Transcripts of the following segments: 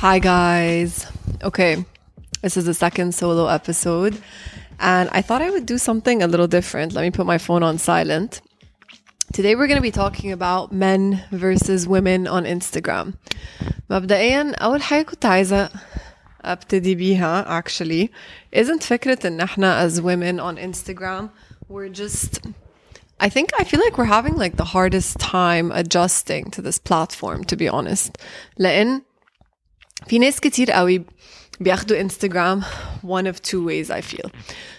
Hi, guys. Okay, this is the second solo episode, and I thought I would do something a little different. Let me put my phone on silent. Today, we're going to be talking about men versus women on Instagram. مبدئيا أول حاجة كنت عايزة أبتدي بيها actually isn't فكرة إن إحنا as women on Instagram we're just I think I feel like we're having like the hardest time adjusting to this platform to be honest لأن في ناس كتير قوي بياخدوا Instagram one of two ways I feel.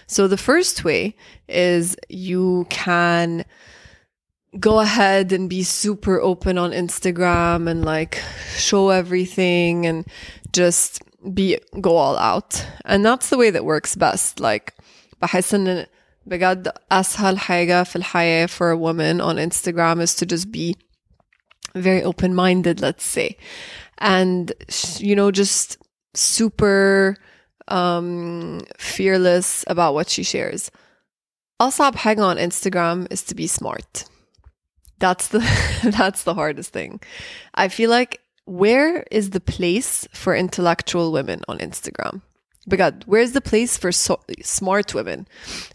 So the first way is you can go ahead and be super open on Instagram and like show everything and just be go all out. And that's the way that works best. Like بحس ان بجد اسهل حاجة في الحياة for a woman on Instagram is to just be very open minded, let's say. And, you know, just super um, fearless about what she shares. أصعب حاجة on Instagram is to be smart. That's the that's the hardest thing. I feel like where is the place for intellectual women on Instagram? Because where's the place for so, smart women?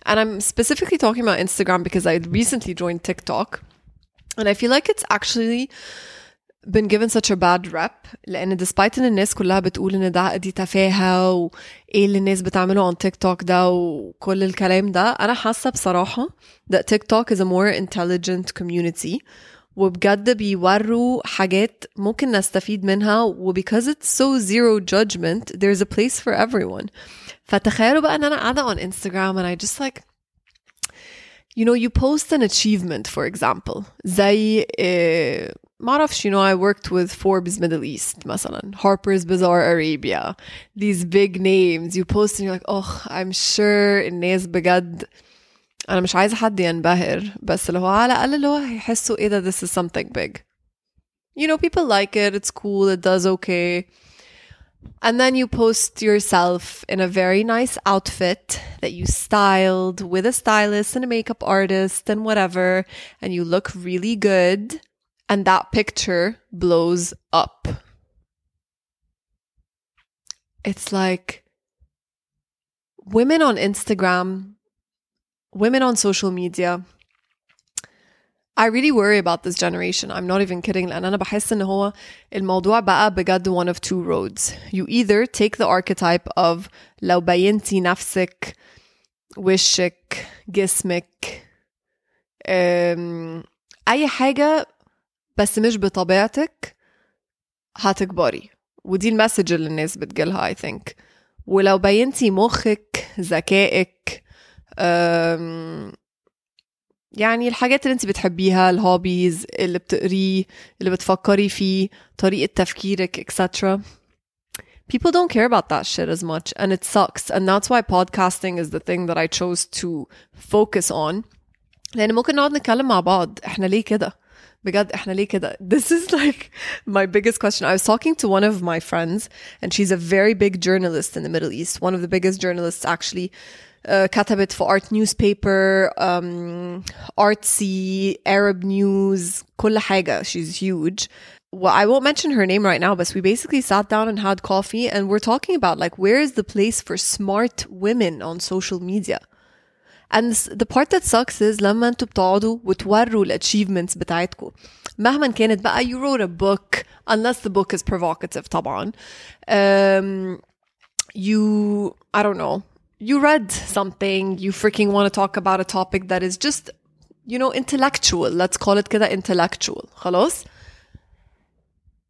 And I'm specifically talking about Instagram because I recently joined TikTok, and I feel like it's actually been given such a bad rep لأن despite إن الناس كلها بتقول إن ده دي تفاهة وإيه اللي الناس بتعمله on TikTok ده وكل الكلام ده أنا حاسة بصراحة that TikTok is a more intelligent community وبجد بيوروا حاجات ممكن نستفيد منها و because it's so zero judgment there's a place for everyone فتخيلوا بقى إن أنا قاعدة on Instagram and I just like you know you post an achievement for example زي uh, معرفش you know I worked with Forbes Middle East مثلا Harper's Bazaar Arabia these big names you post and you're like oh I'm sure الناس بجد أنا مش عايزة حد ينبهر بس اللي هو على الأقل اللي هو هيحسوا إيه ده this is something big you know people like it it's cool it does okay and then you post yourself in a very nice outfit that you styled with a stylist and a makeup artist and whatever and you look really good and that picture blows up. It's like women on Instagram, women on social media. I really worry about this generation. I'm not even kidding. لأن أنا بحس إن هو الموضوع بقى بجد one of two roads. You either take the archetype of لو بينتي نفسك وشك جسمك um, أي حاجة بس مش بطبيعتك هتكبري ودي المسج اللي الناس بتجيلها I think ولو بينتي مخك ذكائك يعني الحاجات اللي انت بتحبيها الهوبيز اللي بتقريه اللي بتفكري فيه طريقة تفكيرك etc people don't care about that shit as much and it sucks and that's why podcasting is the thing that I chose to focus on لأن ممكن نقعد نتكلم مع بعض احنا ليه كده بجد احنا ليه كده this is like my biggest question I was talking to one of my friends and she's a very big journalist in the Middle East one of the biggest journalists actually uh, كتبت في art newspaper um, artsy Arab news كل حاجة she's huge well, I won't mention her name right now, but we basically sat down and had coffee and we're talking about like where is the place for smart women on social media? And the part that sucks is لما انتوا بتقعدوا وتوروا الاتشيفمنتس بتاعتكم مهما كانت بقى you wrote a book unless the book is provocative طبعا um, you I don't know you read something you freaking want to talk about a topic that is just you know intellectual let's call it كده intellectual خلاص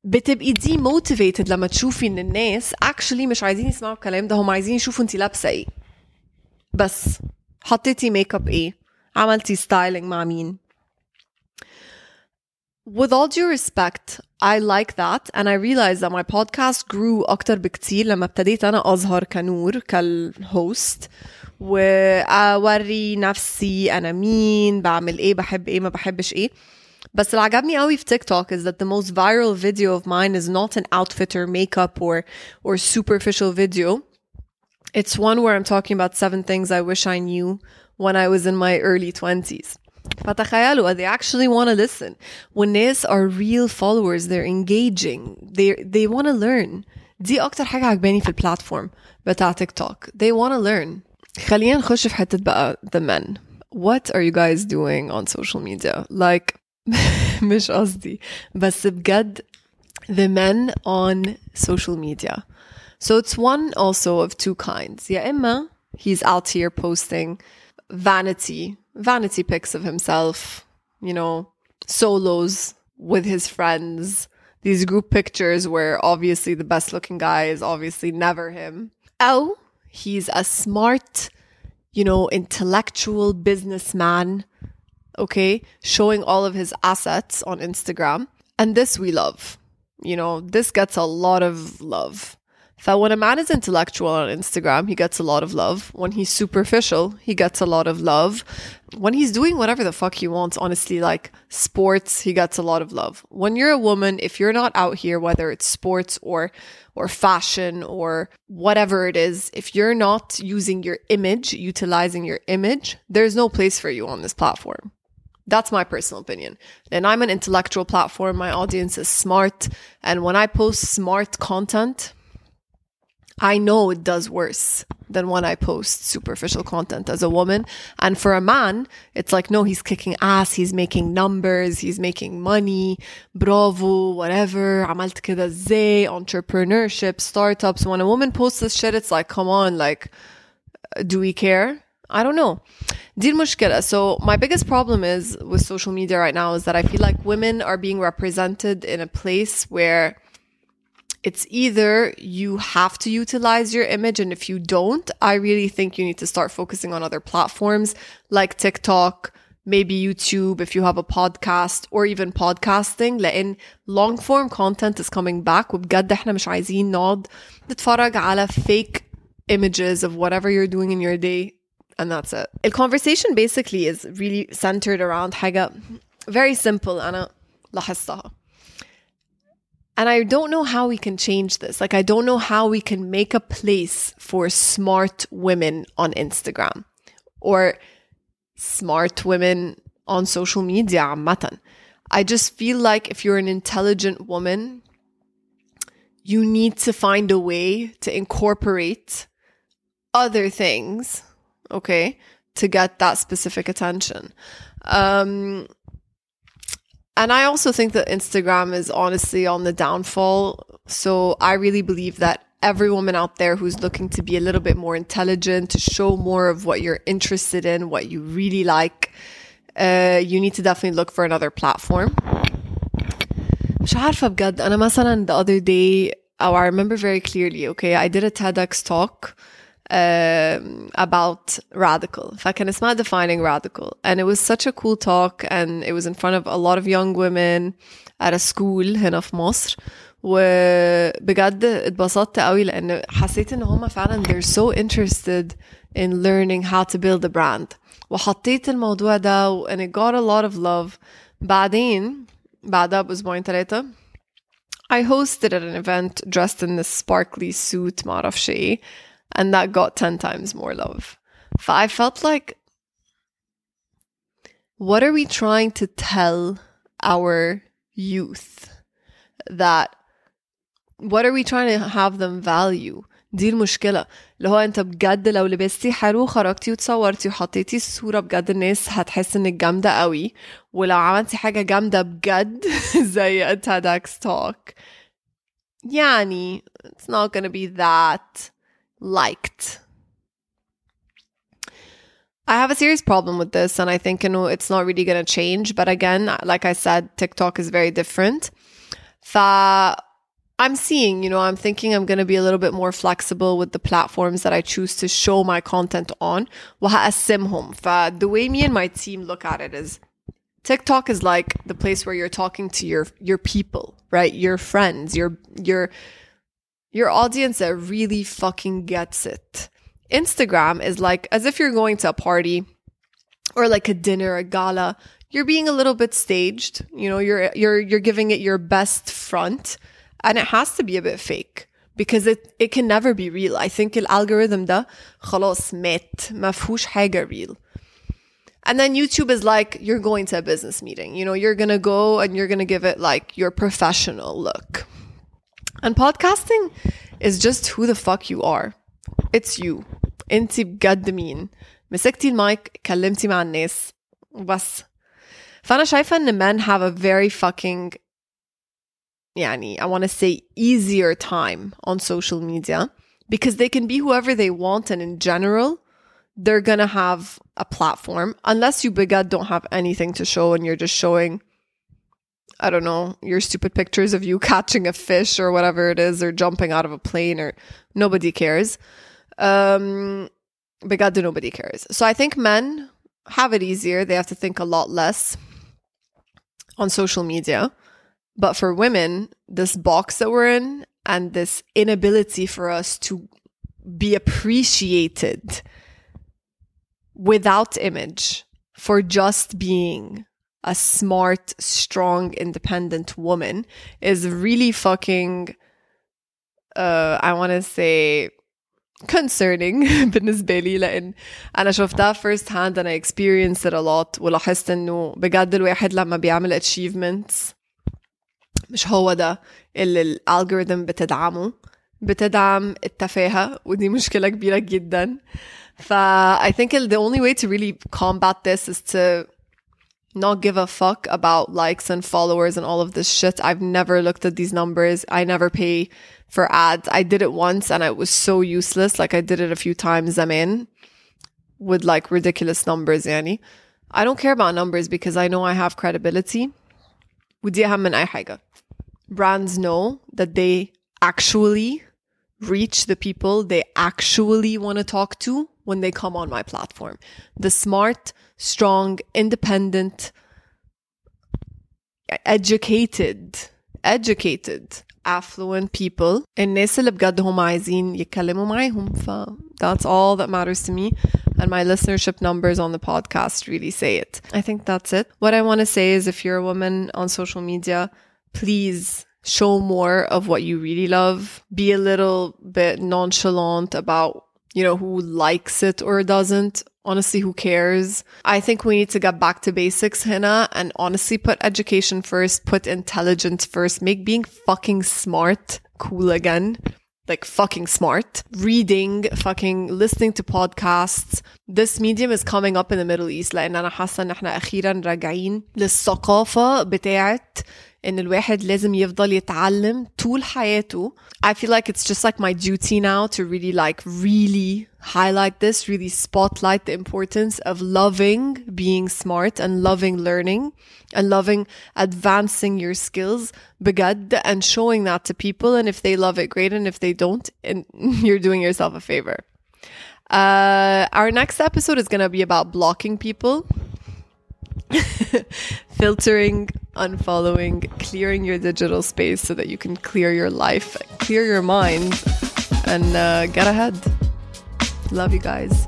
بتبقي دي motivated لما تشوفي ان الناس actually مش عايزين يسمعوا الكلام ده هم عايزين يشوفوا انت لابسه ايه بس حطيتي ميك اب ايه عملتي ستايلينج مع مين with all due respect I like that and I realized that my podcast grew أكتر بكتير لما ابتديت أنا أظهر كنور كالهوست وأوري نفسي أنا مين بعمل إيه بحب إيه ما بحبش إيه بس اللي عجبني قوي في تيك توك is that the most viral video of mine is not an outfit or makeup or or superficial video it's one where I'm talking about seven things I wish I knew when I was in my early 20s فتخيلوا they actually want to listen when والناس are real followers they're engaging they they want to learn دي اكتر حاجة عجباني في البلاتفورم بتاع تيك توك they want to learn خلينا نخش في حتة بقى the men what are you guys doing on social media like مش قصدي بس بجد the men on social media so it's one also of two kinds يا إما he's out here posting vanity vanity pics of himself you know solos with his friends. These group pictures where obviously the best looking guy is obviously never him. Oh, he's a smart you know intellectual businessman okay showing all of his assets on instagram. And this we love. You know this gets a lot of love that when a man is intellectual on Instagram, he gets a lot of love. When he's superficial, he gets a lot of love. When he's doing whatever the fuck he wants, honestly, like sports, he gets a lot of love. When you're a woman, if you're not out here, whether it's sports or or fashion or whatever it is, if you're not using your image, utilizing your image, there's no place for you on this platform. That's my personal opinion. And I'm an intellectual platform. My audience is smart. And when I post smart content, I know it does worse than when I post superficial content as a woman. And for a man, it's like, no, he's kicking ass. He's making numbers. He's making money. Bravo, whatever. عملت كده ازاي? Entrepreneurship, startups. When a woman posts this shit, it's like, come on, like, do we care? I don't know. دي المشكلة. So my biggest problem is with social media right now is that I feel like women are being represented in a place where it's either you have to utilize your image and if you don't, I really think you need to start focusing on other platforms like TikTok, maybe YouTube if you have a podcast or even podcasting لأن long form content is coming back وبجد احنا مش عايزين نقعد نتفرج على fake images of whatever you're doing in your day and that's it. The conversation basically is really centered around حاجة very simple أنا لاحظتها. And I don't know how we can change this. Like, I don't know how we can make a place for smart women on Instagram or smart women on social media. عامةً. I just feel like if you're an intelligent woman, you need to find a way to incorporate other things, okay, to get that specific attention. Um, and I also think that Instagram is honestly on the downfall. So I really believe that every woman out there who's looking to be a little bit more intelligent, to show more of what you're interested in, what you really like, uh, you need to definitely look for another platform. مش عارفة بجد أنا مثلا the other day oh I remember very clearly okay I did a TEDx talk um, about radical فكان اسمها defining radical and it was such a cool talk and it was in front of a lot of young women at a school هنا في مصر وبجد اتبسطت قوي لان حسيت ان هم فعلا they're so interested in learning how to build a brand وحطيت الموضوع ده and it got a lot of love بعدين بعدها بأسبوعين ثلاثة I hosted at an event dressed in this sparkly suit معرفش ايه and that got 10 times more love. I felt like, what are we trying to tell our youth? That, what are we trying to have them value? دي المشكلة اللي هو انت بجد لو لبستي حلو خرجتي وتصورتي وحطيتي الصورة بجد الناس هتحس انك جامدة قوي ولو عملتي حاجة جامدة بجد زي a TEDx talk يعني it's not gonna be that liked. I have a serious problem with this, and I think you know it's not really going to change. But again, like I said, TikTok is very different. Fa I'm seeing, you know, I'm thinking I'm going to be a little bit more flexible with the platforms that I choose to show my content on. Fa the way me and my team look at it is TikTok is like the place where you're talking to your your people, right? Your friends, your your your audience that really fucking gets it. Instagram is like as if you're going to a party or like a dinner, a gala. You're being a little bit staged. You know, you're you're you're giving it your best front, and it has to be a bit fake because it it can never be real. I think the algorithm da خلاص مات ما فيهوش حاجة real. And then YouTube is like you're going to a business meeting. You know, you're gonna go and you're gonna give it like your professional look. And podcasting is just who the fuck you are. It's you. انت بجد مين مسكتي المايك كلمتي مع الناس وبس فأنا شايفة إن men have a very fucking يعني I want to say easier time on social media because they can be whoever they want and in general they're gonna have a platform unless you bigad don't have anything to show and you're just showing I don't know, your stupid pictures of you catching a fish or whatever it is, or jumping out of a plane, or nobody cares. Um, bigad nobody cares. So I think men have it easier. They have to think a lot less on social media. But for women, this box that we're in and this inability for us to be appreciated without image for just being a smart, strong, independent woman is really fucking, uh, I want to say, concerning بالنسبة لي لأن أنا شفتها first hand أنا experienced it a lot ولاحظت إنه بجد الواحد لما بيعمل achievements مش هو ده اللي الالجوريثم بتدعمه بتدعم التفاهة ودي مشكلة كبيرة جدا ف I think the only way to really combat this is to not give a fuck about likes and followers and all of this shit. I've never looked at these numbers. I never pay for ads. I did it once and it was so useless. Like I did it a few times I'm in with like ridiculous numbers يعني. I don't care about numbers because I know I have credibility. ودي أهم من أي حاجة. Brands know that they actually reach the people they actually want to talk to when they come on my platform. The smart, strong, independent, educated, educated, affluent people الناس اللي بجد هم عايزين يتكلموا معاهم ف that's all that matters to me and my listenership numbers on the podcast really say it. I think that's it. What I want to say is if you're a woman on social media, please show more of what you really love. Be a little bit nonchalant about, you know, who likes it or doesn't. Honestly, who cares? I think we need to get back to basics, Hina, and honestly put education first, put intelligence first, make being fucking smart cool again. Like fucking smart. Reading, fucking listening to podcasts. This medium is coming up in the Middle East لأن أنا حاسة إن إحنا أخيرا راجعين للثقافة بتاعت ان الواحد لازم يفضل يتعلم طول حياته I feel like it's just like my duty now to really like really highlight this really spotlight the importance of loving being smart and loving learning and loving advancing your skills بجد and showing that to people and if they love it great and if they don't and you're doing yourself a favor uh, our next episode is going to be about blocking people filtering, unfollowing, clearing your digital space so that you can clear your life, clear your mind, and uh, get ahead. Love you guys.